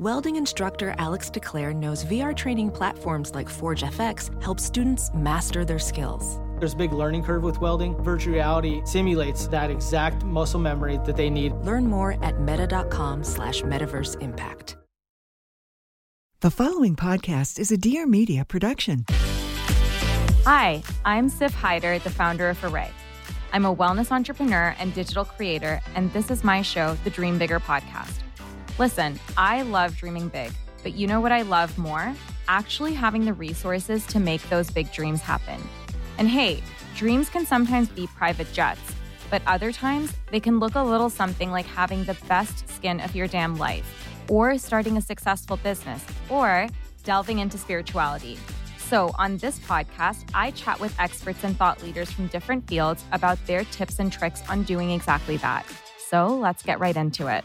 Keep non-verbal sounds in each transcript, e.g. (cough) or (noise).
Welding instructor Alex DeClaire knows VR training platforms like Forge FX help students master their skills. There's a big learning curve with welding. Virtual reality simulates that exact muscle memory that they need. Learn more at meta.com slash metaverse impact. The following podcast is a Dear Media production. Hi, I'm Siff Haider, the founder of Arrae. I'm a wellness entrepreneur and digital creator, and this is my show, the Dream Bigger podcast. Listen, I love dreaming big, but you know what I love more? Actually having the resources to make those big dreams happen. And hey, dreams can sometimes be private jets, but other times they can look a little something like having the best skin of your damn life, or starting a successful business, or delving into spirituality. So, on this podcast, I chat with experts and thought leaders from different fields about their tips and tricks on doing exactly that. So, let's get right into it.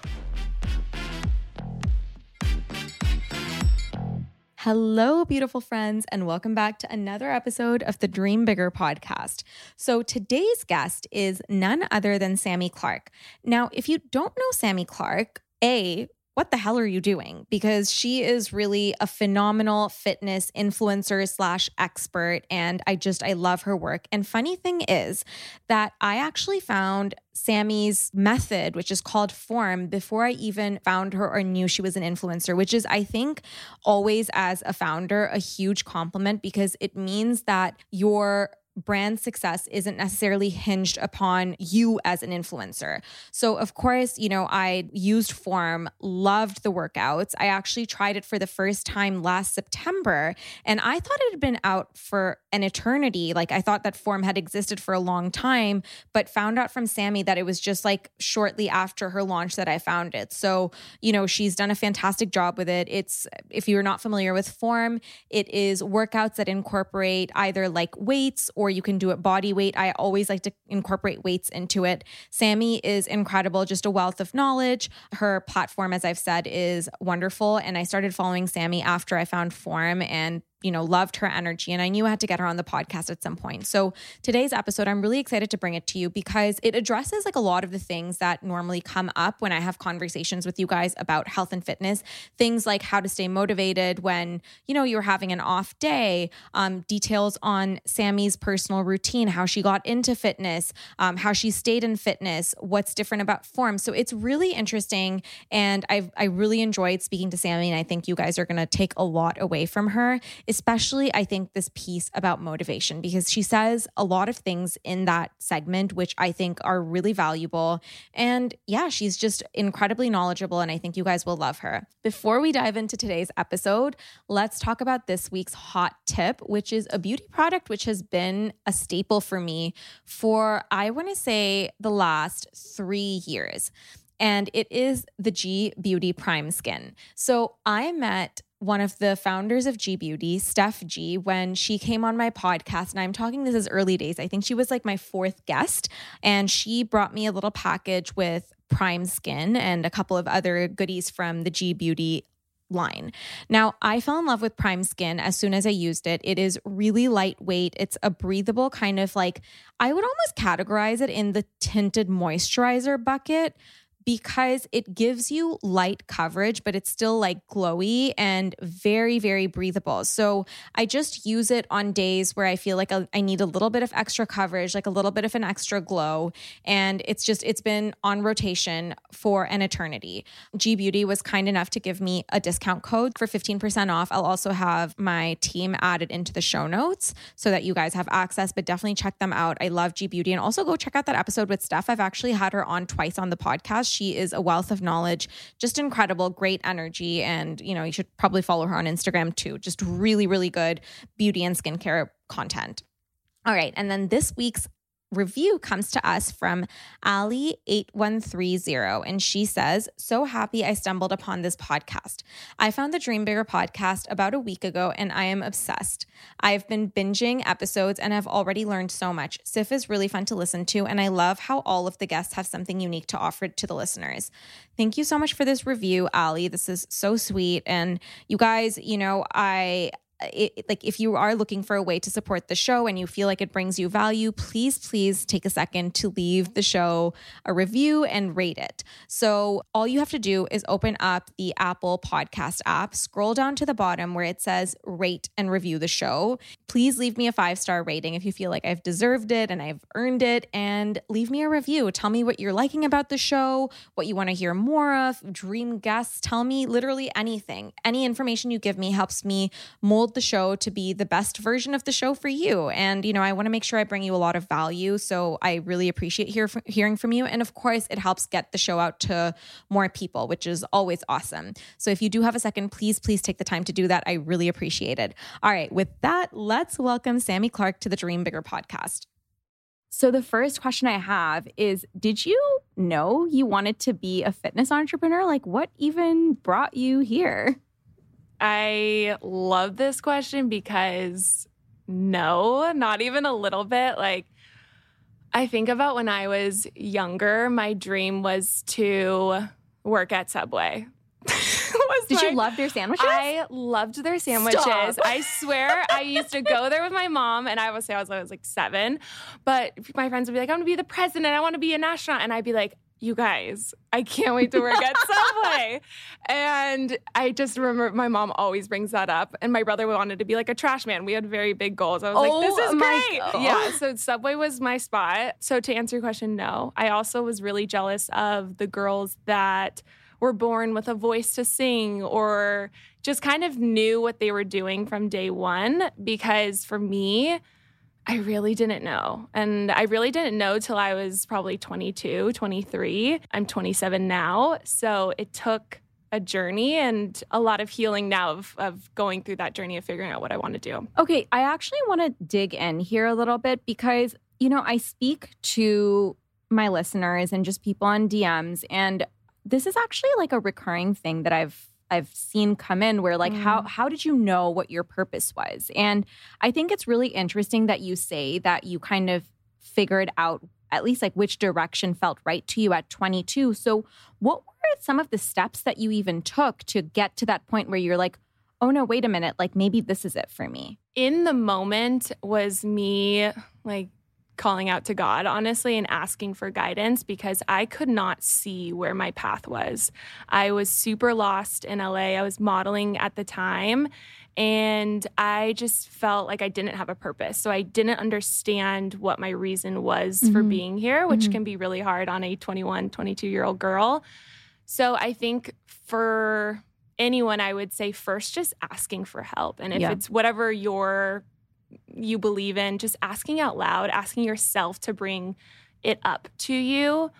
Hello, beautiful friends, and welcome back to another episode of the Dream Bigger podcast. So, today's guest is none other than Sami Clarke. Now, if you don't know Sami Clarke, A, what the hell are you doing? Because she is really a phenomenal fitness influencer slash expert. And I just, I love her work. And funny thing is that I actually found Sami's method, which is called form, before I even found her or knew she was an influencer, which is, I think, always as a founder, a huge compliment because it means that your brand success isn't necessarily hinged upon you as an influencer. So, of course, you know, I used Form, loved the workouts. I actually tried it for the first time last September, and I thought it had been out for an eternity. Like, I thought that Form had existed for a long time, but found out from Sami that it was just like shortly after her launch that I found it. So, you know, she's done a fantastic job with it. It's, if you're not familiar with Form, it is workouts that incorporate either like weights or or you can do it body weight. I always like to incorporate weights into it. Sami is incredible, just a wealth of knowledge. Her platform, as I've said, is wonderful. And I started following Sami after I found Form and you know, loved her energy and I knew I had to get her on the podcast at some point. So today's episode, I'm really excited to bring it to you because it addresses like a lot of the things that normally come up when I have conversations with you guys about health and fitness. Things like how to stay motivated when, you know, you're having an off day, um, details on Sami's personal routine, how she got into fitness, um, how she stayed in fitness, what's different about form. So it's really interesting. And I've, I really enjoyed speaking to Sami. And I think you guys are going to take a lot away from her especially I think this piece about motivation because she says a lot of things in that segment which I think are really valuable and yeah she's just incredibly knowledgeable and I think you guys will love her. Before we dive into today's episode, let's talk about this week's hot tip which is a beauty product which has been a staple for me for I want to say the last 3 years and it is the Gee Beauty Prime Skin. So I met one of the founders of Gee Beauty, Steph Gee, when she came on my podcast. And I'm talking this is early days. I think she was like my fourth guest. And she brought me a little package with Prime Skin and a couple of other goodies from the Gee Beauty line. Now, I fell in love with Prime Skin as soon as I used it. It is really lightweight. It's a breathable kind of like, I would almost categorize it in the tinted moisturizer bucket because it gives you light coverage, but it's still like glowy and very, very breathable. So I just use it on days where I feel like I need a little bit of extra coverage, like a little bit of an extra glow. And it's just, it's been on rotation for an eternity. Gee Beauty was kind enough to give me a discount code for 15% off. I'll also have my team added into the show notes so that you guys have access, but definitely check them out. I love Gee Beauty. And also go check out that episode with Steph. I've actually had her on twice on the podcast she is a wealth of knowledge, just incredible, great energy. And, you know, you should probably follow her on Instagram too. Just really, really good beauty and skincare content. All right. And then this week's review comes to us from Ali8130, and she says, So happy I stumbled upon this podcast. I found the Dream Bigger podcast about a week ago, and I am obsessed. I've been binging episodes and I've already learned so much. Siff is really fun to listen to, and I love how all of the guests have something unique to offer to the listeners. Thank you so much for this review, Ali. This is so sweet. And you guys, you know, I it, like if you are looking for a way to support the show and you feel like it brings you value please please take a second to leave the show a review and rate it. So all you have to do is open up the apple podcast app scroll down to the bottom where it says rate and review the show. Please leave me a five star rating if you feel like i've deserved it and i've earned it and leave me a review. Tell me what you're liking about the show what you want to hear more of dream guests tell me literally anything. Any information you give me helps me mold the show to be the best version of the show for you. And, you know, I want to make sure I bring you a lot of value. So I really appreciate hear, hearing from you. And of course, it helps get the show out to more people, which is always awesome. So if you do have a second, please, please take the time to do that. I really appreciate it. All right. With that, let's welcome Sami Clarke to the Dream Bigger podcast. So, the first question I have is Did you know you wanted to be a fitness entrepreneur? Like, what even brought you here? I love this question because no, not even a little bit. Like, I think about when I was younger, my dream was to work at Subway. (laughs) Did my, you love their sandwiches? I loved their sandwiches. Stop. I swear, I (laughs) used to go there with my mom, and I would say I was, I was like seven, but my friends would be like, "I'm gonna be the president. I want to be an astronaut," and I'd be like, you guys, I can't wait to work at Subway. (laughs) And I just remember my mom always brings that up. And my brother wanted to be like a trash man. We had very big goals. I was oh, like, this is oh great. God. Yeah. So Subway was my spot. So to answer your question, no. I also was really jealous of the girls that were born with a voice to sing or just kind of knew what they were doing from day one. Because for me, I really didn't know. And I really didn't know till I was probably 22, 23. I'm 27 now. So it took a journey and a lot of healing now of, of going through that journey of figuring out what I want to do. Okay. I actually want to dig in here a little bit because, you know, I speak to my listeners and just people on DMs. And this is actually like a recurring thing that I've I've seen come in where like mm. how how did you know what your purpose was? And I think it's really interesting that you say that you kind of figured out at least like which direction felt right to you at 22. So what were some of the steps that you even took to get to that point where you're like, "Oh no, wait a minute, like maybe this is it for me." In the moment was me like calling out to God, honestly, and asking for guidance because I could not see where my path was. I was super lost in LA. I was modeling at the time. And I just felt like I didn't have a purpose. So I didn't understand what my reason was mm-hmm. for being here, which mm-hmm. can be really hard on a 21, 22 year old girl. So I think for anyone, I would say first just asking for help. And if yeah. it's whatever your you believe in, just asking out loud, asking yourself to bring it up to you.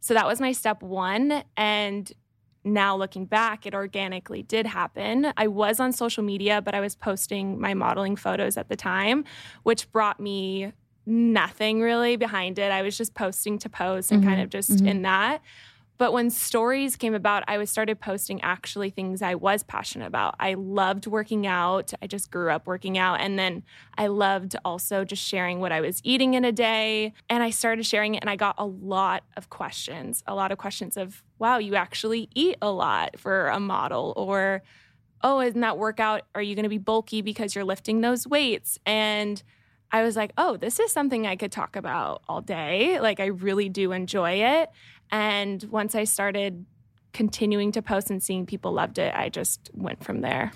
So that was my step one. And now looking back, it organically did happen. I was on social media, but I was posting my modeling photos at the time, which brought me nothing really behind it. I was just posting to post and mm-hmm. kind of just mm-hmm. in that. But when stories came about, I was started posting actually things I was passionate about. I loved working out. I just grew up working out. And then I loved also just sharing what I was eating in a day. And I started sharing it and I got a lot of questions, a lot of questions of, wow, you actually eat a lot for a model or oh, in that workout, are you going to be bulky because you're lifting those weights? And I was like, oh, this is something I could talk about all day. Like, I really do enjoy it. And once I started continuing to post and seeing people loved it, I just went from there.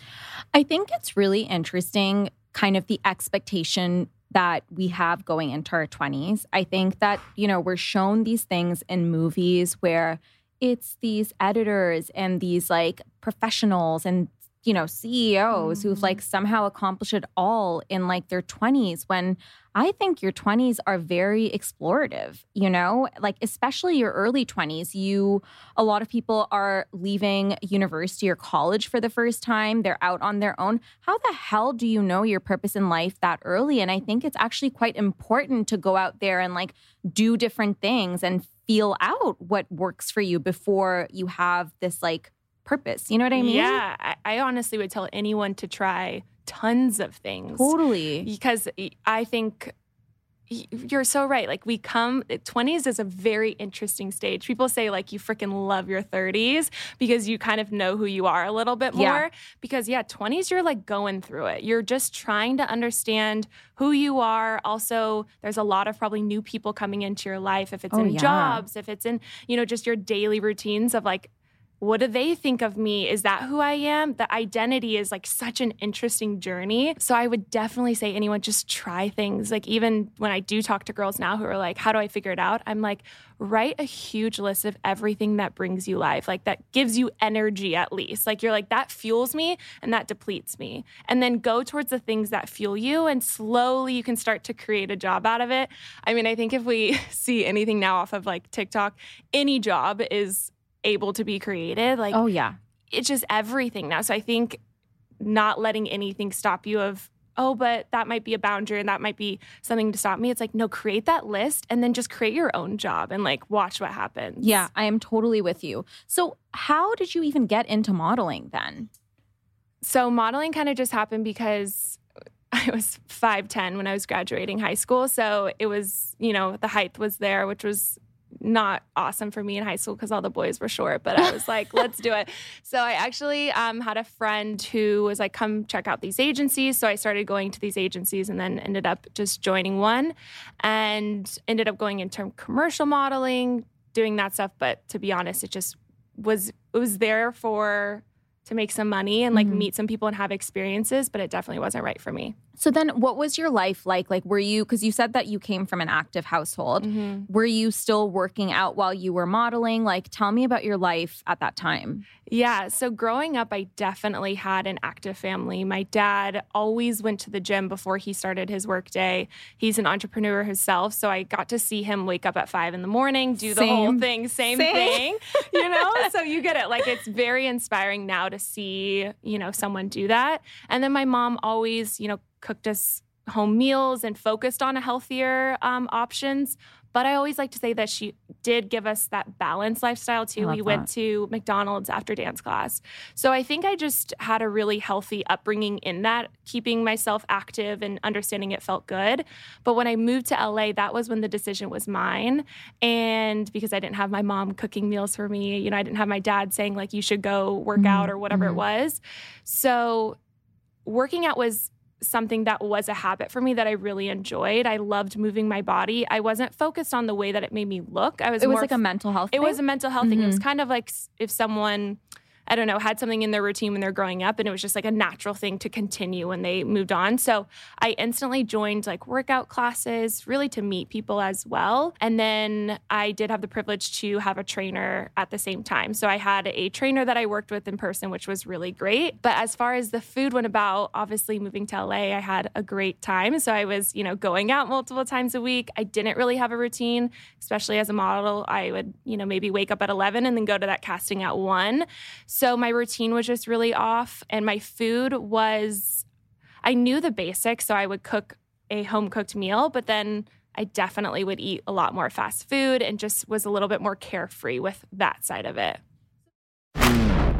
I think it's really interesting, kind of the expectation that we have going into our 20s. I think that, you know, we're shown these things in movies where it's these editors and these like professionals and you know CEOs mm. who've like somehow accomplished it all in like their 20s when I think your 20s are very explorative, you know, like especially your early 20s. You, a lot of people are leaving university or college for the first time. They're out on their own. How the hell do you know your purpose in life that early? And I think it's actually quite important to go out there and like do different things and feel out what works for you before you have this like purpose. You know what I mean? Yeah. I, I honestly would tell anyone to try tons of things. Totally. Because I think you're so right. Like we come 20s is a very interesting stage. People say like you freaking love your 30s because you kind of know who you are a little bit more. Yeah. Because yeah, 20s you're like going through it. You're just trying to understand who you are. Also, there's a lot of probably new people coming into your life if it's oh, in yeah. jobs, if it's in, you know, just your daily routines of like what do they think of me? Is that who I am? The identity is like such an interesting journey. So I would definitely say anyone just try things. Like even when I do talk to girls now who are like, how do I figure it out? I'm like, write a huge list of everything that brings you life, like that gives you energy at least. Like you're like, that fuels me and that depletes me. And then go towards the things that fuel you and slowly you can start to create a job out of it. I mean, I think if we (laughs) see anything now off of like TikTok, any job is able to be created. Like, oh, yeah. It's just everything now. So I think not letting anything stop you of, oh, but that might be a boundary and that might be something to stop me. It's like, no, create that list and then just create your own job and like watch what happens. Yeah, I am totally with you. So, how did you even get into modeling then? So, modeling kind of just happened because (laughs) I was 5'10 when I was graduating high school. So it was, you know, the height was there, which was not awesome for me in high school because all the boys were short, but I was like, let's do it. (laughs) So I actually um, had a friend who was like, come check out these agencies. So I started going to these agencies and then ended up just joining one and ended up going into commercial modeling, doing that stuff. But to be honest, it just was, it was there for, to make some money and like mm-hmm. meet some people and have experiences, but it definitely wasn't right for me. So then what was your life like? Like were you cuz you said that you came from an active household. Mm-hmm. Were you still working out while you were modeling? Like tell me about your life at that time. Yeah, so growing up I definitely had an active family. My dad always went to the gym before he started his workday. He's an entrepreneur himself, so I got to see him wake up at 5 in the morning, do the same. whole thing, same, same. thing, (laughs) you know? so you get it. Like it's very inspiring now to see, you know, someone do that. And then my mom always, you know, cooked us home meals and focused on a healthier um, options. But I always like to say that she did give us that balanced lifestyle too. We that. went to McDonald's after dance class. So I think I just had a really healthy upbringing in that, keeping myself active and understanding it felt good. But when I moved to LA, that was when the decision was mine. And because I didn't have my mom cooking meals for me, you know, I didn't have my dad saying, like, you should go work mm-hmm. out or whatever mm-hmm. it was. So working out was something that was a habit for me that I really enjoyed. I loved moving my body. I wasn't focused on the way that it made me look. I was. It was like a mental health. It thing? was a mental health mm-hmm. thing. It was mm-hmm. kind of like if someone I don't know, had something in their routine when they're growing up and it was just like a natural thing to continue when they moved on. So I instantly joined like workout classes, really to meet people as well. And then I did have the privilege to have a trainer at the same time. So I had a trainer that I worked with in person, which was really great. But as far as the food went about, obviously moving to LA, I had a great time. So I was, you know, going out multiple times a week. I didn't really have a routine, especially as a model. I would, you know, maybe wake up at 11 and then go to that casting at 1. So my routine was just really off, and my food was, I knew the basics. So I would cook a home cooked meal, but then I definitely would eat a lot more fast food and just was a little bit more carefree with that side of it.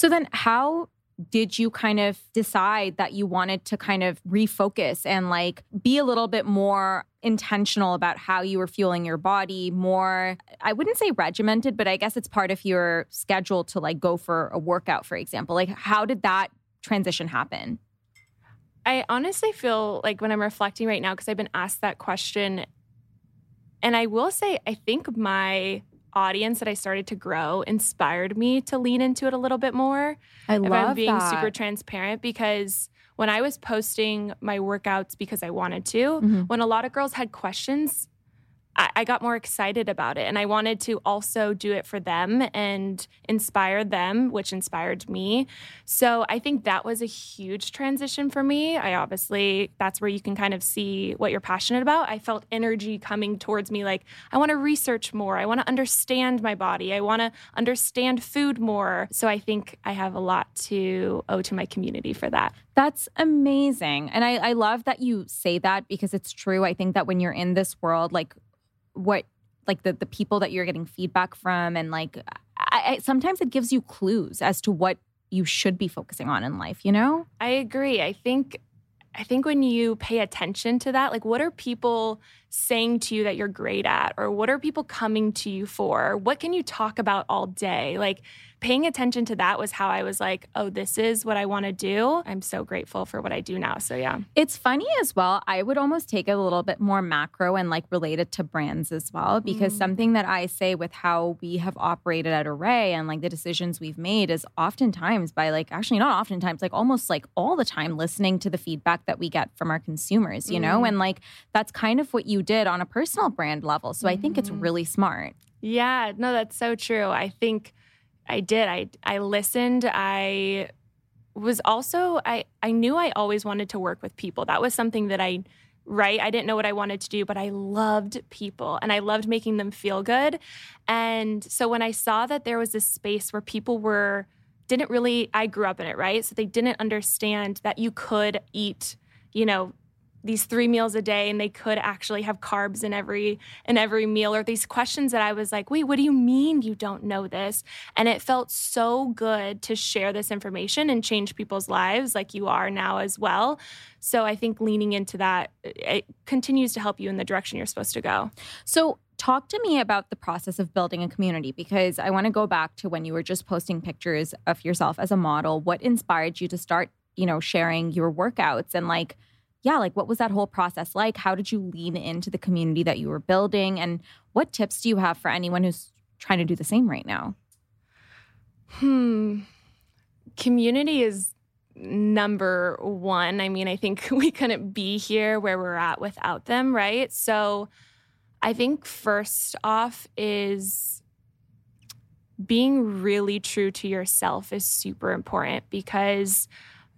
So then, how did you kind of decide that you wanted to kind of refocus and like be a little bit more intentional about how you were fueling your body more i wouldn't say regimented but i guess it's part of your schedule to like go for a workout for example. Like how did that transition happen? I honestly feel like when I'm reflecting right now, because I've been asked that question, and I will say, I think my audience that I started to grow inspired me to lean into it a little bit more. I if love I'm being that. super transparent because when I was posting my workouts because I wanted to, Mhm. when a lot of girls had questions, I, I got more excited about it. And I wanted to also do it for them and inspire them, which inspired me. So I think that was a huge transition for me. I obviously, that's where you can kind of see what you're passionate about. I felt energy coming towards me like, I want to research more. I want to understand my body. I want to understand food more. So I think I have a lot to owe to my community for that. That's amazing. And I, I love that you say that because it's true. I think that when you're in this world, like what like the, the people that you're getting feedback from and like I, I, sometimes it gives you clues as to what you should be focusing on in life, you know? I agree. I think I think when you pay attention to that, like what are people saying to you that you're great at or what are people coming to you for? What can you talk about all day? Like paying attention to that was how I was like, "Oh, this is what I want to do." I'm so grateful for what I do now. So yeah. It's funny as well. I would almost take it a little bit more macro and like related to brands as well, because Mm. something that I say with how we have operated at Arrae and like the decisions we've made is oftentimes by like, actually, not oftentimes, like almost like all the time listening to the feedback that we get from our consumers, you know? Mm. And like that's kind of what you did on a personal brand level. So I think it's Mhm. really smart. Yeah, no, that's so true. I think I did. I I listened. I was also I I knew I always wanted to work with people. That was something that I right, I didn't know what I wanted to do, but I loved people and I loved making them feel good. And so when I saw that there was this space where people were didn't really I grew up in it, right? So they didn't understand that you could eat, you know, these three meals a day and they could actually have carbs in every in every meal or these questions that I was like, "Wait, what do you mean you don't know this?" And it felt so good to share this information and change people's lives like you are now as well. So I think leaning into that it continues to help you in the direction you're supposed to go. So, talk to me about the process of building a community because I want to go back to when you were just posting pictures of yourself as a model. What inspired you to start, you know, sharing your workouts and like, yeah, like what was that whole process like? How did you lean into the community that you were building? And what tips do you have for anyone who's trying to do the same right now? Hmm. Community is number one. I mean, I think (laughs) we couldn't be here where we're at without them, right? So I think first off is being really true to yourself is super important because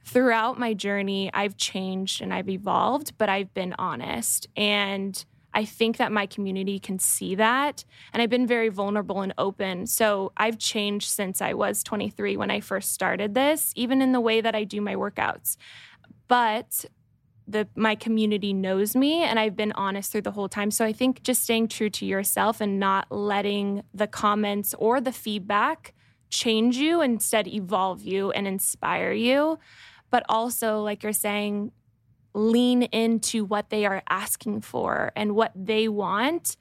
throughout my journey, I've changed and I've evolved, but I've been honest. And I think that my community can see that. And I've been very vulnerable and open. So I've changed since I was 23 when I first started this, even in the way that I do my workouts. But the my community knows me and I've been honest through the whole time. So I think just staying true to yourself and not letting the comments or the feedback change you, instead evolve you and inspire you. But also, like you're saying, lean into what they are asking for and what they want.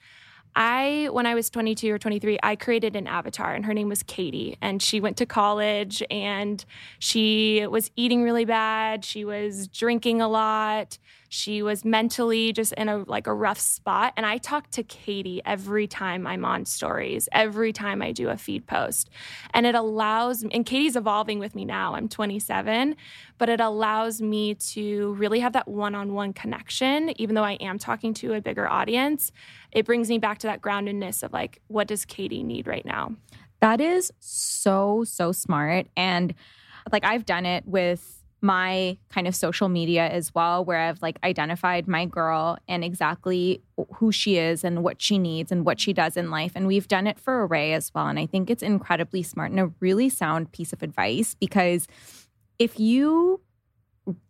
I, when I was 22 or 23, I created an avatar and her name was Katie. And she went to college and she was eating really bad. She was drinking a lot. She was mentally just in a like a rough spot. And I talk to Katie every time I'm on stories, every time I do a feed post. And it allows and Katie's evolving with me now. I'm 27, but it allows me to really have that one-on-one connection, even though I am talking to a bigger audience. It brings me back to that groundedness of like, what does Katie need right now? That is so, so smart. And like I've done it with my kind of social media as well, where I've like identified my girl and exactly who she is and what she needs and what she does in life. And we've done it for Arrae as well. And I think it's incredibly smart and a really sound piece of advice because if you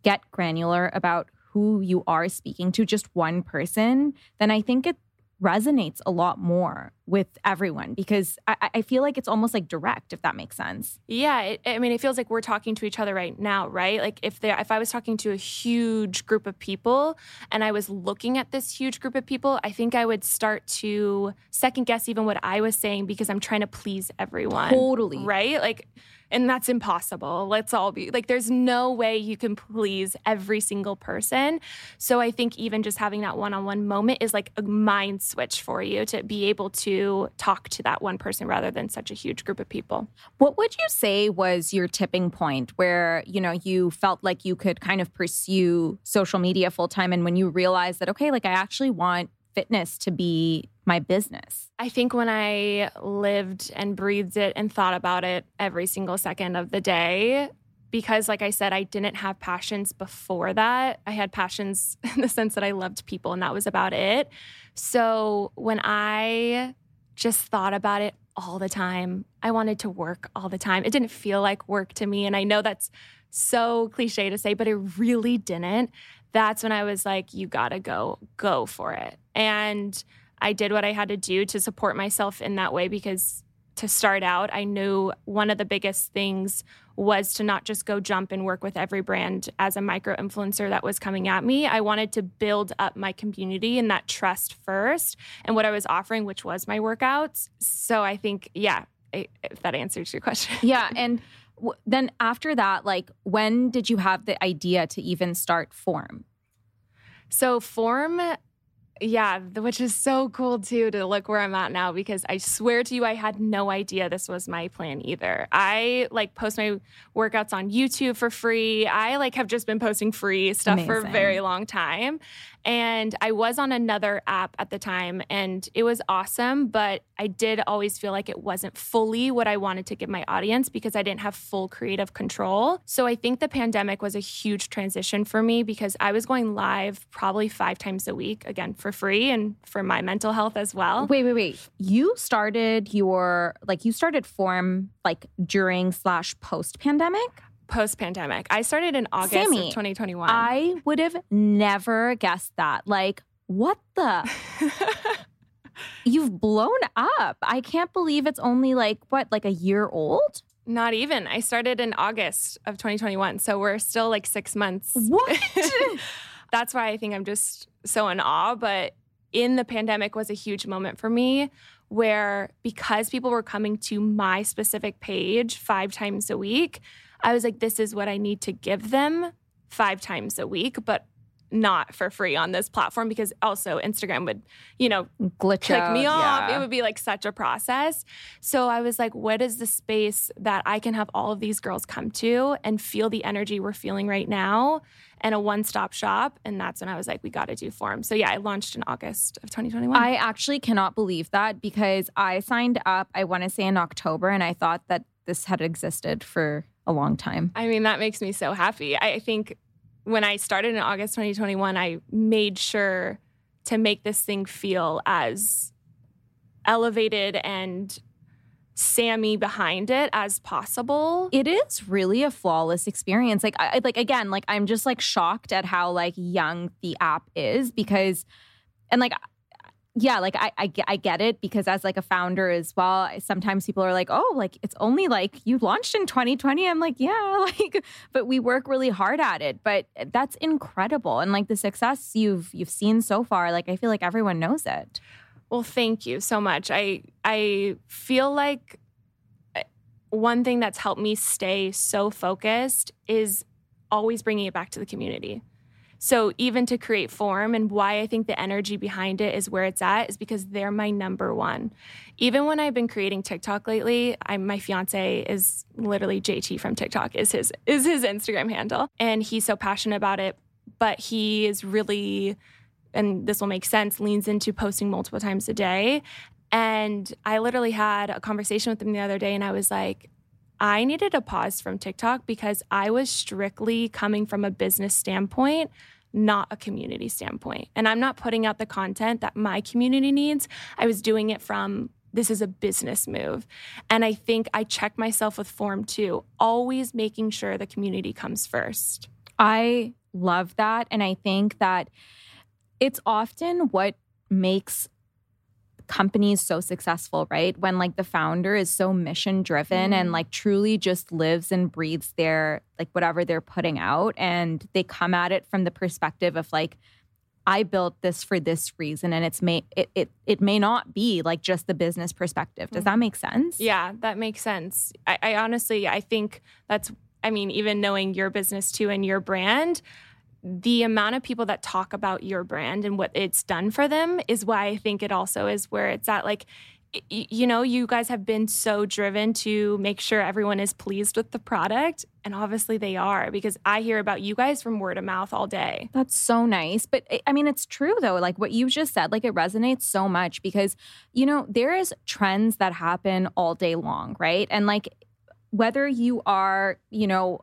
get granular about who you are speaking to, just one person, then I think it resonates a lot more with everyone because I, I feel like it's almost like direct, if that makes sense. Yeah, it, I mean, it feels like we're talking to each other right now, right? Like if there, if I was talking to a huge group of people and I was looking at this huge group of people, I think I would start to second guess even what I was saying because I'm trying to please everyone. Totally. Right? Like and that's impossible. Let's all be like, there's no way you can please every single person. So I think even just having that one on one moment is like a mind switch for you to be able to talk to that one person rather than such a huge group of people. What would you say was your tipping point where, you know, you felt like you could kind of pursue social media full time and when you realized that, okay, like I actually want fitness to be my business? I think when I lived and breathed it and thought about it every single second of the day, because like I said, I didn't have passions before that. I had passions (laughs) in the sense that I loved people and that was about it. So when I just thought about it all the time, I wanted to work all the time. It didn't feel like work to me. And I know that's so cliche to say, but it really didn't. That's when I was like, you gotta go, go for it. And I did what I had to do to support myself in that way because to start out, I knew one of the biggest things was to not just go jump and work with every brand as a micro influencer that was coming at me. I wanted to build up my community and that trust first and what I was offering, which was my workouts. So I think, yeah, if that answers your question. (laughs) Yeah. And w- then after that, like, when did you have the idea to even start Form? So, Form yeah, which is so cool too to look where I'm at now because I swear to you, I had no idea this was my plan either. I like post my workouts on YouTube for free. I like have just been posting free stuff Amazing. for a very long time. And I was on another app at the time and it was awesome, but I did always feel like it wasn't fully what I wanted to give my audience because I didn't have full creative control. So I think the pandemic was a huge transition for me because I was going live probably five times a week, again, for free and for my mental health as well. Wait, wait, wait. You started your, like, you started Form like during slash post pandemic? Post pandemic. I started in August Sammy, of 2021. I would have never guessed that. Like, what the? (laughs) You've blown up. I can't believe it's only like, what, like a year old? Not even. I started in August of 2021. So we're still like six months. What? (laughs) That's why I think I'm just so in awe. But in the pandemic was a huge moment for me where because people were coming to my specific page five times a week, I was like, this is what I need to give them five times a week, but not for free on this platform because also Instagram would, you know, glitch click out, me off. Yeah. It would be like such a process. So I was like, what is the space that I can have all of these girls come to and feel the energy we're feeling right now and a one stop shop? And that's when I was like, we got to do form. So yeah, I launched in August of 2021. I actually cannot believe that because I signed up, I want to say in October, and I thought that this had existed for a long time. I mean, that makes me so happy. I think when I started in August 2021, I made sure to make this thing feel as elevated and Sammy behind it as possible. It is really a flawless experience. Like I like again, like I'm just like shocked at how like young the app is because and like yeah, like I, I, I get it because as like a founder as well, sometimes people are like, oh, like it's only like you launched in 2020. I'm like, yeah, (laughs) like, but we work really hard at it. But that's incredible, and like the success you've you've seen so far, like I feel like everyone knows it. Well, thank you so much. I I feel like eh, one thing that's helped me stay so focused is always bringing it back to the community. So even to create form and why I think the energy behind it is where it's at is because they're my number one. Even when I've been creating TikTok lately, I'm my fiance is literally JT from TikTok is his is his Instagram handle and he's so passionate about it, but he is really and this will make sense leans into posting multiple times a day. And I literally had a conversation with him the other day and I was like I needed a pause from TikTok because I was strictly coming from a business standpoint, not a community standpoint. And I'm not putting out the content that my community needs. I was doing it from this is a business move. And I think I check myself with form too, always making sure the community comes first. I love that. And I think that it's often what makes company is so successful, right? When like the founder is so mission driven and mm. like truly just lives and breathes their like whatever they're putting out and they come at it from the perspective of like I built this for this reason and it's may it it it may not be like just the business perspective. Does that mm. make sense? Yeah, that makes sense. I, I honestly, I think that's, I mean, even knowing your business too and your brand, the amount of people that talk about your brand and what it's done for them is why I think it also is where it's at. Like, you know, you guys have been so driven to make sure everyone is pleased with the product. And obviously they are because I hear about you guys from word of mouth all day. That's so nice. But I- mean, it's true though. Like what you just said, like it resonates so much because, you know, there is trends that happen all day long, right? And like whether you are, you know,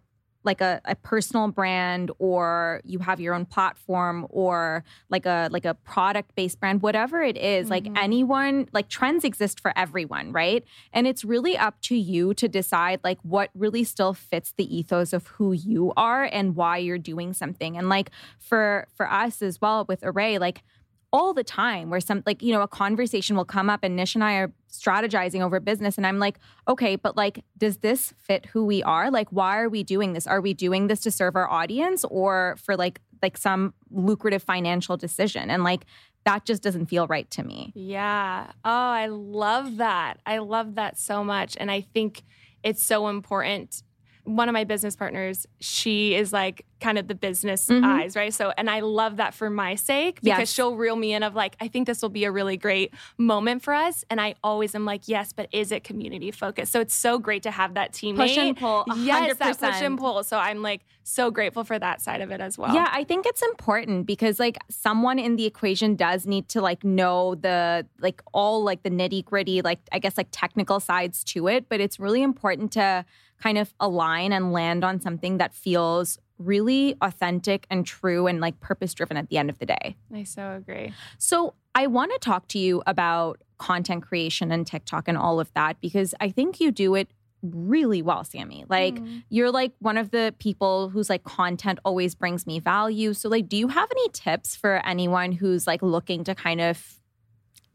like a, a personal brand or you have your own platform or like a like a product based brand whatever it is, like mm-hmm. anyone like trends exist for everyone right? And it's really up to you to decide like what really still fits the ethos of who you are and why you're doing something. And like for for us as well with Arrae like all the time where some like you know a conversation will come up and nish and i are strategizing over business and i'm like okay but like does this fit who we are like why are we doing this are we doing this to serve our audience or for like like some lucrative financial decision and like that just doesn't feel right to me Yeah. Oh, I love that. I love that so much. And I think it's so important. One of my business partners, she is like kind of the business mm-hmm. eyes, right? So, and I love that for my sake because Yes. she'll reel me in of like, I think this will be a really great moment for us. And I always am like, yes, but is it community focused? So it's so great to have that teammate. Push and pull, a Yes, that push 100%. and pull. So I'm like so grateful for that side of it as well. Yeah, I think it's important because like someone in the equation does need to like know the like all like the nitty gritty, like I guess like technical sides to it. But it's really important to kind of align and land on something that feels really authentic and true and like purpose driven at the end of the day. I so agree. So I want to talk to you about content creation and TikTok and all of that because I think you do it really well, Sami. Like mm-hmm. you're like one of the people whose like content always brings me value. So like do you have any tips for anyone who's like looking to kind of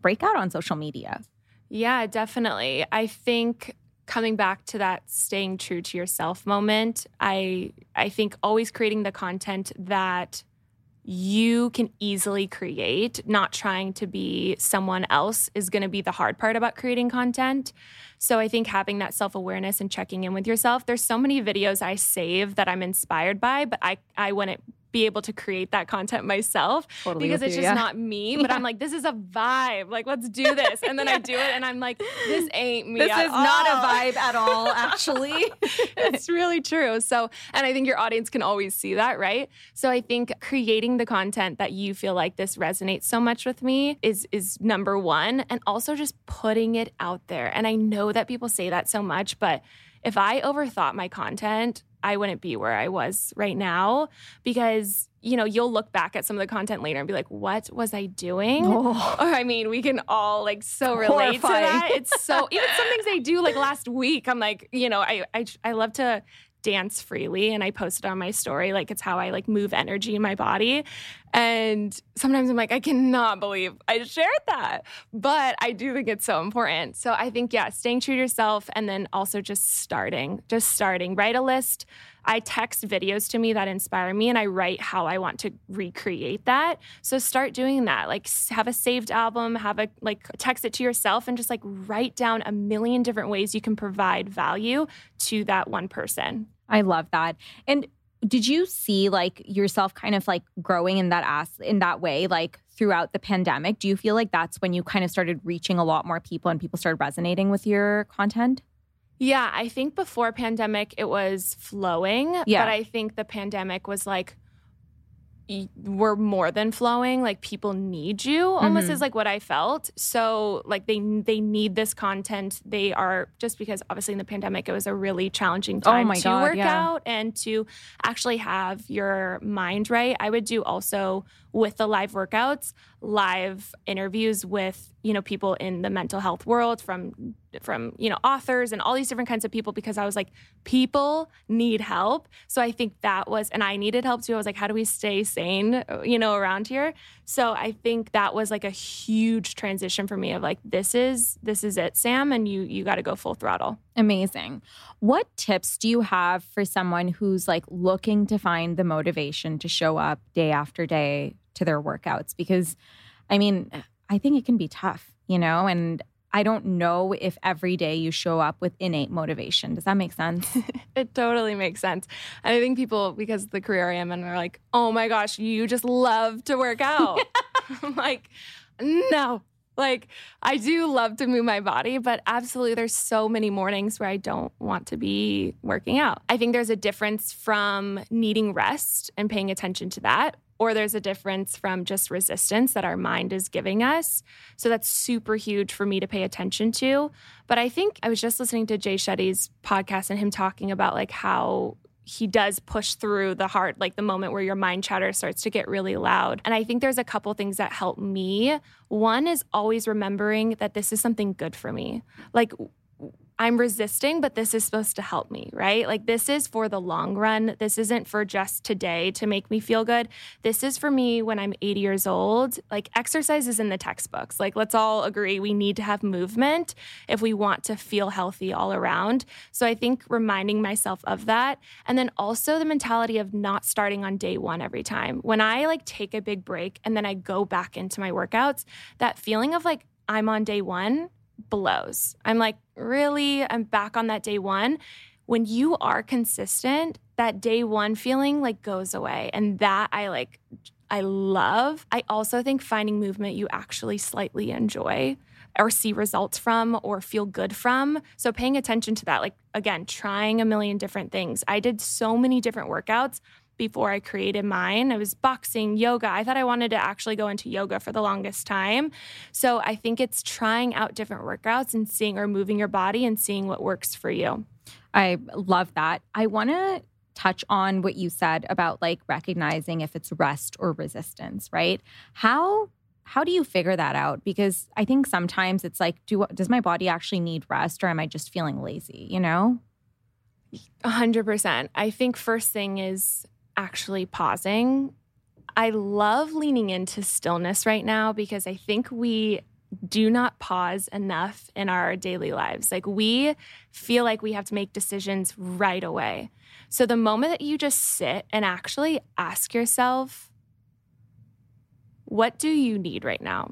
break out on social media? Yeah, definitely. I think coming back to that staying true to yourself moment, I I think always creating the content that you can easily create, not trying to be someone else is going to be the hard part about creating content. So I think having that self-awareness and checking in with yourself. There's so many videos I save that I'm inspired by, but I I wouldn't be able to create that content myself Totally because it's you, just yeah. not me. (laughs) But I'm like, this is a vibe. Like, let's do this. And then I do it, and I'm like, this (laughs) ain't me. at all. Not a vibe at all, (laughs) actually. it's really true. So, and I think your audience can always see that, right? So I think creating the content that you feel like this resonates so much with me is is number 1 and also just putting it out there. And I know that people say that so much, but if I overthought my content, I wouldn't be where I was right now because you know, you'll look back at some of the content later and be like, what was I doing? Or I mean, we can all like so relate to that. It's (laughs) so even some things I do like last week, I'm like, you know, I I, I love to dance freely and I post it on my story. Like it's how I like move energy in my body. And sometimes I'm like, I cannot believe I shared that. But I do think it's so important. So I think, yeah, staying true to yourself and then also just starting, just starting. Write a list. I text videos to me that inspire me and I write how I want to recreate that. So start doing that. Like have a saved album, have a like text it to yourself and just like write down a million different ways you can provide value to that one person. I love that. And did you see like yourself kind of like growing in that ass in that way like throughout the pandemic? Do you feel like that's when you kind of started reaching a lot more people and people started resonating with your content? Yeah, I think before pandemic it was flowing, Yeah. but I think the pandemic was like we're more than flowing like people need you almost Mhm. is like what i felt so like they they need this content they are just because obviously in the pandemic it was a really challenging Oh time my to God, work yeah. out and to actually have your mind right i would do also with the live workouts live interviews with you know people in the mental health world from from you know authors and all these different kinds of people because I was like people need help. So I think that was and I needed help too. I was like how do we stay sane you know around here? So I think that was like a huge transition for me of like this is this is it Sam and you you got to go full throttle. Amazing. What tips do you have for someone who's like looking to find the motivation to show up day after day to their workouts? Because I mean, I think it can be tough, you know, and I don't know if every day you show up with innate motivation. Does that make sense? (laughs) it totally makes sense. And I think people, because the career I am in, are like, oh my gosh, you just love to work out. (laughs) (laughs) I'm like, no, like, I do love to move my body, but absolutely, there's so many mornings where I don't want to be working out. I think there's a difference from needing rest and paying attention to that, or there's a difference from just resistance that our mind is giving us. So that's super huge for me to pay attention to. But I think I was just listening to Jay Shetty's podcast and him talking about like how he does push through the heart, like the moment where your mind chatter starts to get really loud. And I think there's a couple things that help me. One is always remembering that this is something good for me. Like, I'm resisting, but this is supposed to help me, right? Like, this is for the long run. This isn't for just today to make me feel good. This is for me when I'm 80 years old. Like, exercise is in the textbooks. Like, let's all agree we need to have movement if we want to feel healthy all around. So, I think reminding myself of that. And then also the mentality of not starting on day one every time. When I like take a big break and then I go back into my workouts, that feeling of like, I'm on day one blows. I'm like, really? I'm back on that day one. When you are consistent, that day one feeling like goes away. And that I like, I love. I also think finding movement you actually slightly enjoy or see results from or feel good from. So paying attention to that, like again, trying a million different things. I did so many different workouts before I created mine. I was boxing, yoga. I thought I wanted to actually go into yoga for the longest time. So I think it's trying out different workouts and seeing or moving your body and seeing what works for you. I love that. I want to touch on what you said about like recognizing if it's rest or resistance, right? How how do you figure that out? Because I think sometimes it's like, do does my body actually need rest or am I just feeling lazy, you know? 100%. I think first thing is actually pausing. I love leaning into stillness right now because I think we do not pause enough in our daily lives. Like we feel like we have to make decisions right away. So the moment that you just sit and actually ask yourself, what do you need right now?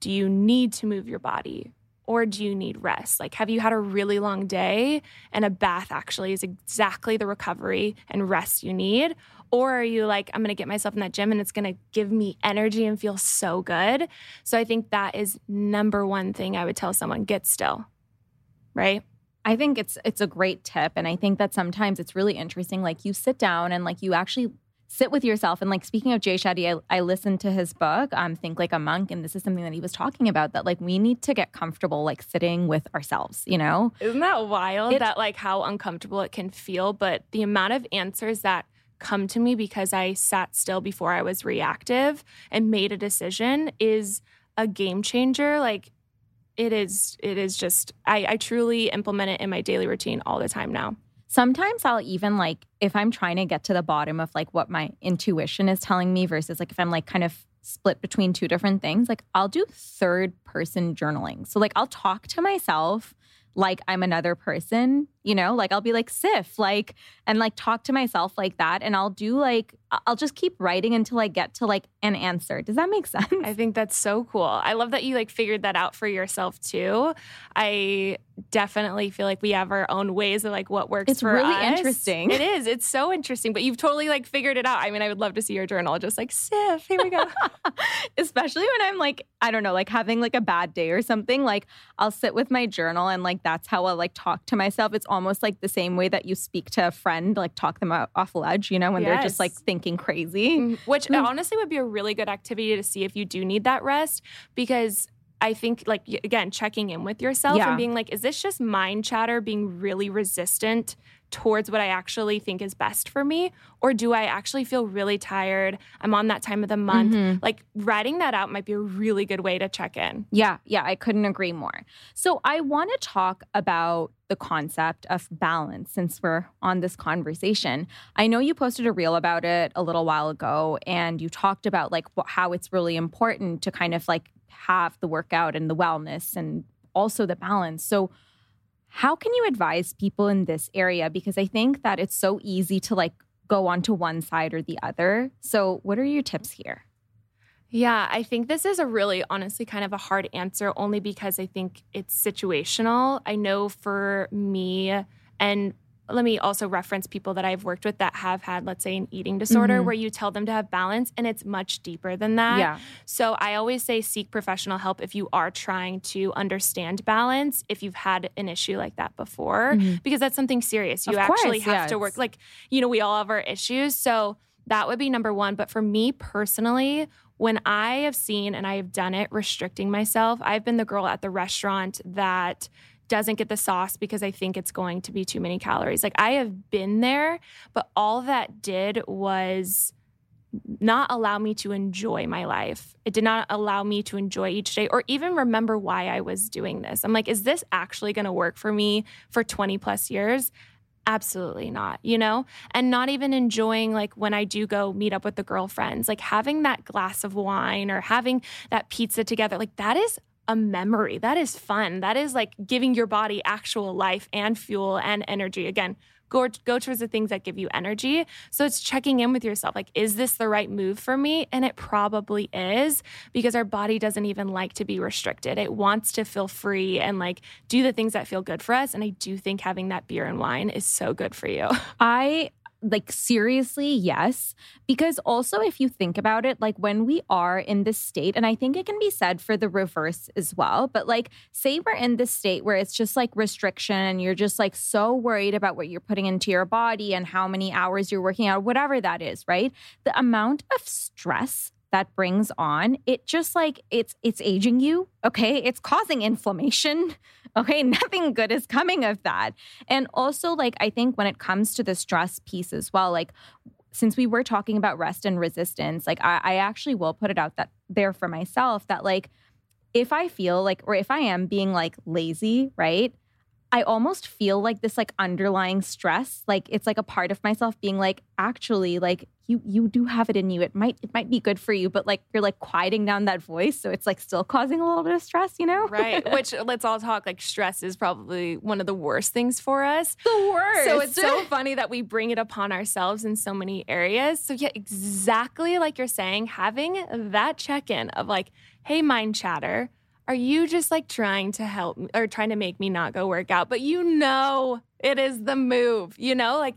Do you need to move your body? Or do you need rest? Like, have you had a really long day and a bath actually is exactly the recovery and rest you need? Or are you like, I'm gonna get myself in that gym and it's gonna give me energy and feel so good? So I think that is number one thing I would tell someone get still, right? I think it's it's a great tip and I think that sometimes it's really interesting like you sit down and like you actually sit with yourself. And like speaking of Jay Shetty, I, I listened to his book, um, Think Like a Monk, and this is something that he was talking about that like we need to get comfortable like sitting with ourselves, you know? Isn't that wild? It, that like how uncomfortable it can feel, but the amount of answers that come to me because I sat still before I was reactive and made a decision is a game changer. Like it is, it is just I, I truly implement it in my daily routine all the time now. Sometimes I'll even like, if I'm trying to get to the bottom of like what my intuition is telling me versus like if I'm like kind of split between two different things, like I'll do third person journaling. So like I'll talk to myself like I'm another person, you know, like I'll be like Siff, like, and like talk to myself like that. And I'll do like, I'll just keep writing until I get to like an answer. Does that make sense? I think that's so cool. I love that you like figured that out for yourself too. I definitely feel like we have our own ways of like what works for us. it's for really us. interesting. It is. It's so interesting, but you've totally like figured it out. I mean, I would love to see your journal just like Siff, here we go. (laughs) (laughs) Especially when I'm like, I don't know, like having like a bad day or something, like I'll sit with my journal and like that's how I'll like talk to myself. It's almost like the same way that you speak to a friend, like talk them off a ledge, you know, when yes. they're just like thinking crazy. Mm, which mm. honestly would be a really good activity to see if you do need that rest because I think, like, again, checking in with yourself Yeah. and being like, is this just mind chatter being really resistant towards what I actually think is best for me? Or do I actually feel really tired? I'm on that time of the month. Mhm. Like, writing that out might be a really good way to check in. Yeah, yeah, I couldn't agree more. So I want to talk about the concept of balance since we're on this conversation. I know you posted a reel about it a little while ago and you talked about like how it's really important to kind of like have the workout and the wellness and also the balance. So how can you advise people in this area because I think that it's so easy to like go onto one side or the other. So what are your tips here? Yeah, I think this is a really honestly kind of a hard answer only because I think it's situational. I know for me, and let me also reference people that I've worked with that have had, let's say, an eating disorder Mhm. where you tell them to have balance and it's much deeper than that. yeah. So I always say seek professional help if you are trying to understand balance, if you've had an issue like that before, Mhm. because that's something serious. You Of actually course, have yeah, to work. Like, you know, we all have our issues. So that would be number one. But for me personally, when I have seen and I have done it restricting myself, I've been the girl at the restaurant that doesn't get the sauce because I think it's going to be too many calories. Like I have been there, but all that did was not allow me to enjoy my life. It did not allow me to enjoy each day or even remember why I was doing this. I'm like, is this actually going to work for me for 20 plus years? Absolutely not, you know? And not even enjoying like when I do go meet up with the girlfriends, like having that glass of wine or having that pizza together, like that is a memory. That is fun. That is like giving your body actual life and fuel and energy. Again, go go towards the things that give you energy. So it's checking in with yourself. Like, is this the right move for me? And it probably is because our body doesn't even like to be restricted. It wants to feel free and like do the things that feel good for us. And I do think having that beer and wine is so good for you. I like seriously, yes. Because also, if you think about it, like when we are in this state, and I think it can be said for the reverse as well, but like, say we're in this state where it's just like restriction and you're just like so worried about what you're putting into your body and how many hours you're working out, whatever that is, right? The amount of stress that brings on it just like it's it's aging you okay? It's causing inflammation (laughs) okay? Nothing good is coming of that. And also like i think when it comes to the stress piece as well like since we were talking about rest and resistance like i, I actually will put it out that there for myself that like if i feel like or if i am being like lazy right I almost feel like this like underlying stress, like it's like a part of myself being like, actually, like you you do have it in you. It might it might be good for you, but like you're like quieting down that voice, so it's like still causing a little bit of stress, you know? right. (laughs) Which let's all talk like stress is probably one of the worst things for us. the worst. So it's so funny that we bring it upon ourselves in so many areas. So yeah, exactly like you're saying, having that check-in of like, hey, mind chatter, are you just like trying to help or trying to make me not go work out? But you know it is the move, you know, like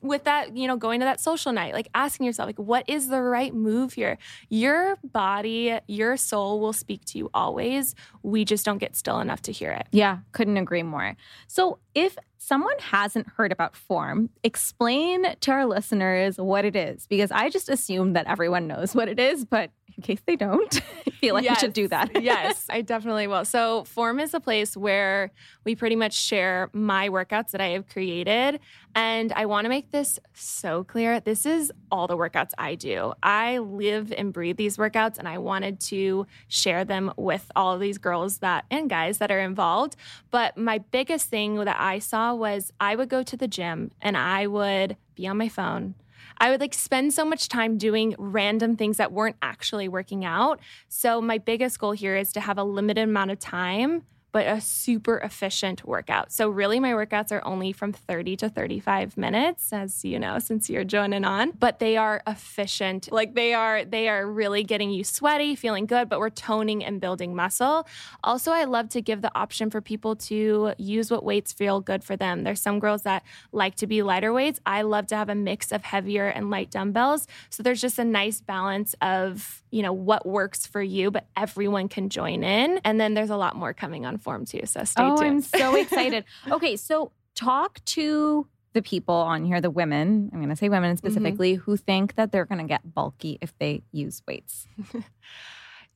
with that, you know, going to that social night, like asking yourself, like, what is the right move here? Your body, your soul will speak to you always. We just don't get still enough to hear it. Yeah, couldn't agree more. So, if someone hasn't heard about form, explain to our listeners what it is because I just assume that everyone knows what it is, but in case they don't, (laughs) I feel like we should do that. yes, I definitely will. So, Form is a place where we pretty much share my workouts that I have created. And I want to make this so clear. This is all the workouts I do. I live and breathe these workouts, and I wanted to share them with all of these girls that and guys that are involved. But my biggest thing that I saw was I would go to the gym and I would be on my phone. I would like spend so much time doing random things that weren't actually working out. So my biggest goal here is to have a limited amount of time but a super efficient workout. So really my workouts are only from 30 to 35 minutes as you know since you're joining on, but they are efficient. Like they are they are really getting you sweaty, feeling good, but we're toning and building muscle. Also, I love to give the option for people to use what weights feel good for them. There's some girls that like to be lighter weights. I love to have a mix of heavier and light dumbbells. So there's just a nice balance of, you know, what works for you, but everyone can join in. And then there's a lot more coming on form too. So stay oh, tuned. I'm so (laughs) excited. okay, so talk to the people on here, the women, I'm going to say women mm-hmm. specifically, who think that they're going to get bulky if they use weights. (laughs)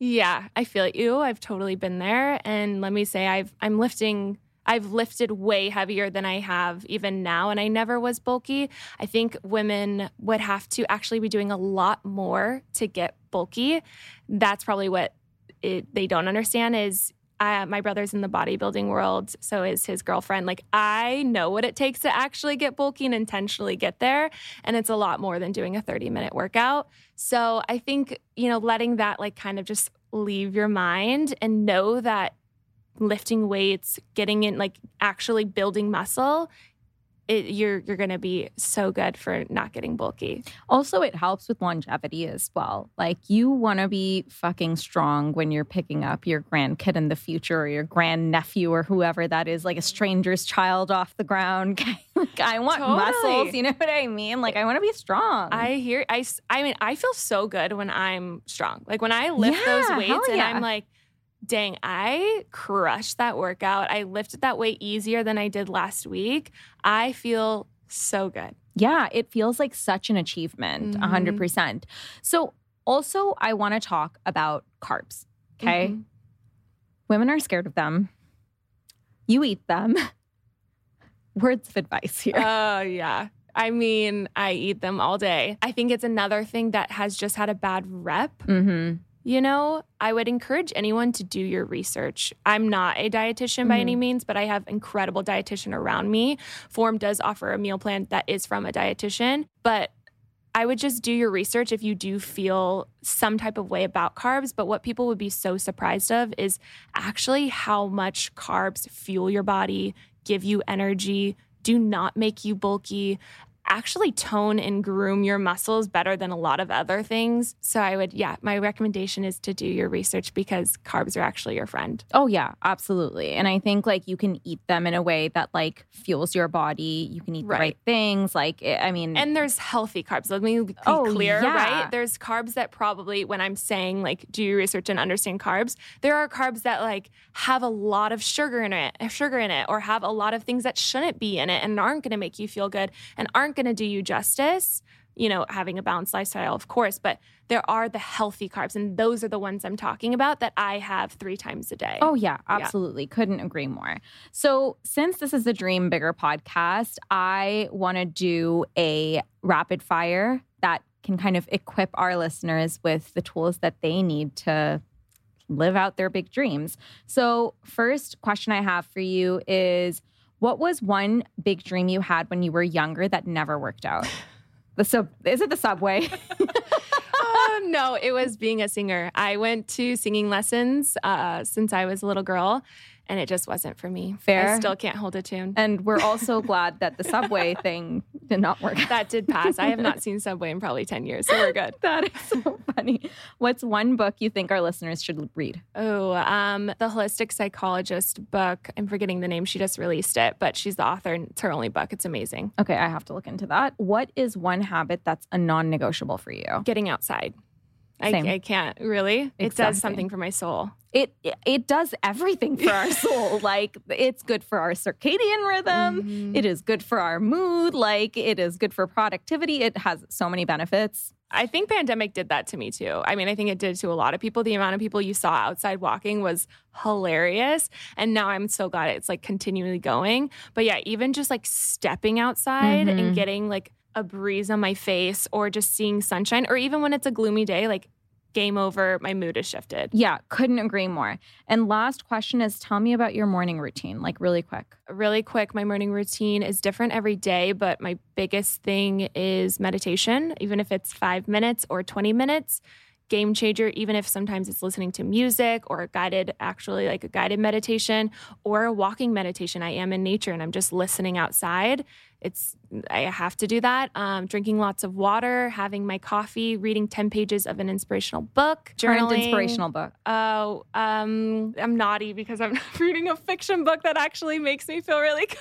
Yeah, I feel you. I've totally been there. And let me say, I've I'm lifting. I've lifted way heavier than I have even now, and I never was bulky. I think women would have to actually be doing a lot more to get bulky. That's probably what it, they don't understand is uh, my brother's in the bodybuilding world, so is his girlfriend. Like, I know what it takes to actually get bulky and intentionally get there. And it's a lot more than doing a 30 minute workout. So I think, you know, letting that like kind of just leave your mind and know that lifting weights, getting in, like actually building muscle it, you're you're going to be so good for not getting bulky. Also, it helps with longevity as well. Like you want to be fucking strong when you're picking up your grandkid in the future or your grandnephew or whoever that is, like a stranger's child off the ground. (laughs) like I want totally. muscles, you know what I mean? Like I want to be strong. I hear I I mean I feel so good when I'm strong. Like when I lift yeah, those weights yeah. and I'm like dang, I crushed that workout. I lifted that weight easier than I did last week. I feel so good. Yeah, it feels like such an achievement, mm-hmm. 100%. So, also, I want to talk about carbs. Okay. Mm-hmm. Women are scared of them. You eat them. (laughs) Words of advice here. Oh, yeah. I mean, I eat them all day. I think it's another thing that has just had a bad representative mm-hmm you know, I would encourage anyone to do your research. I'm not a dietitian by mm-hmm. any means, but I have incredible dietitian around me. Form does offer a meal plan that is from a dietitian, but I would just do your research if you do feel some type of way about carbs. But what people would be so surprised of is actually how much carbs fuel your body, give you energy, do not make you bulky actually tone and groom your muscles better than a lot of other things. So I would, yeah, my recommendation is to do your research because carbs are actually your friend. Oh, yeah, absolutely. And I think like you can eat them in a way that like fuels your body. You can eat right. the right things. Like, eh, I mean, and there's healthy carbs. Let me be oh, clear, yeah. right? There's carbs that probably, when I'm saying like do your research and understand carbs, there are carbs that like have a lot of sugar in it, sugar in it, or have a lot of things that shouldn't be in it and aren't going to make you feel good and aren't going to do you justice you know, having a balanced lifestyle, of course, but there are the healthy carbs, and those are the ones I'm talking about that I have three times a day. Oh, yeah, absolutely. Yeah. Couldn't agree more. So, since this is the Dream Bigger podcast, I want to do a rapid fire that can kind of equip our listeners with the tools that they need to live out their big dreams. So, first question I have for you is what was one big dream you had when you were younger that never worked out? The sub is it the subway? (laughs) uh, no, it was being a singer. I went to singing lessons uh, since I was a little girl, and it just wasn't for me. Fair. I still can't hold a tune. And we're (laughs) also glad that the subway thing did not work. That did pass. I have not (laughs) seen Subway in probably 10 years, so we're good. (laughs) that is so funny. What's one book you think our listeners should read? Oh, um, the Holistic Psychologist book. I'm forgetting the name. She just released it, but she's the author and it's her only book. It's amazing. Okay, I have to look into that. What is one habit that's a non negotiable for you? Getting outside. I, I, can't really. Exactly. It does something for my soul. It it does everything for our (laughs) soul. like it's good for our circadian rhythm. Mm-hmm. It is good for our mood. Like it is good for productivity. It has so many benefits. I think pandemic did that to me too. I mean, I think it did to a lot of people. The amount of people you saw outside walking was hilarious. And now I'm so glad it's like continually going. But yeah, even just like stepping outside mm-hmm. and getting like a breeze on my face or just seeing sunshine or even when it's a gloomy day like game over my mood has shifted. Yeah couldn't agree more. And last question is tell me about your morning routine like really quick. Really quick my morning routine is different every day but my biggest thing is meditation even if it's five minutes or 20 minutes game changer, even if sometimes it's listening to music or a guided, actually like a guided meditation or a walking meditation. I am in nature and I'm just listening outside. It's, I have to do that. Um, drinking lots of water, having my coffee, reading 10 pages of an inspirational book, journaling. Current inspirational book. Oh, um, I'm naughty because I'm (laughs) reading a fiction book that actually makes me feel really good.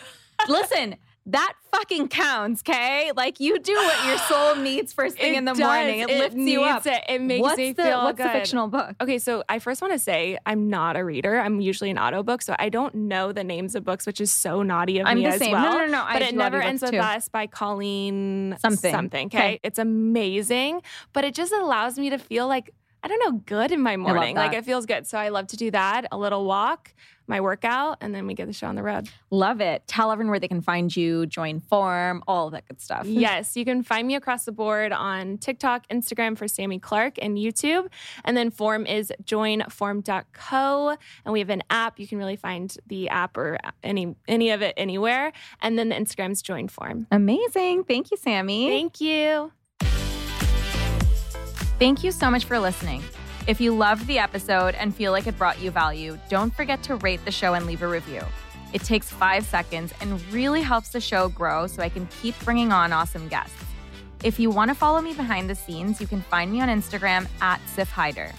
Listen, that fucking counts, okay? Like you do what your soul (gasps) needs first thing it in the does. morning. It, it lifts you up. It, it makes what's me the, feel What's good. the fictional book? Okay, so I first want to say I'm not a reader. I'm usually an auto book, so I don't know the names of books, which is so naughty of I'm me the as same. well. No, no, no. But I it never ends with too. us by Colleen something. Something. Okay? okay, it's amazing, but it just allows me to feel like I don't know, good in my morning. Like it feels good. So I love to do that. A little walk, my workout, and then we get the show on the road. Love it. Tell everyone where they can find you, join Form, all that good stuff. (laughs) yes, you can find me across the board on TikTok, Instagram for Sami Clarke, and YouTube. And then Form is joinform.co. And we have an app. You can really find the app or any any of it anywhere. And then the Instagram's Join Form. Amazing. Thank you, Sami. Thank you. Thank you so much for listening. If you loved the episode and feel like it brought you value, don't forget to rate the show and leave a review. It takes five seconds and really helps the show grow so I can keep bringing on awesome guests. If you want to follow me behind the scenes, you can find me on Instagram at Siff Haider.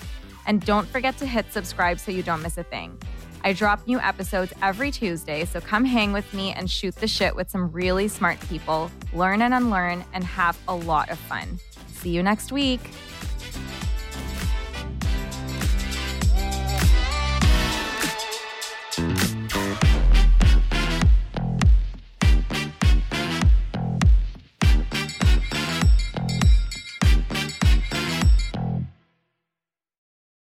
And don't forget to hit subscribe so you don't miss a thing. I drop new episodes every Tuesday, so come hang with me and shoot the shit with some really smart people, learn and unlearn, and have a lot of fun. See you next week.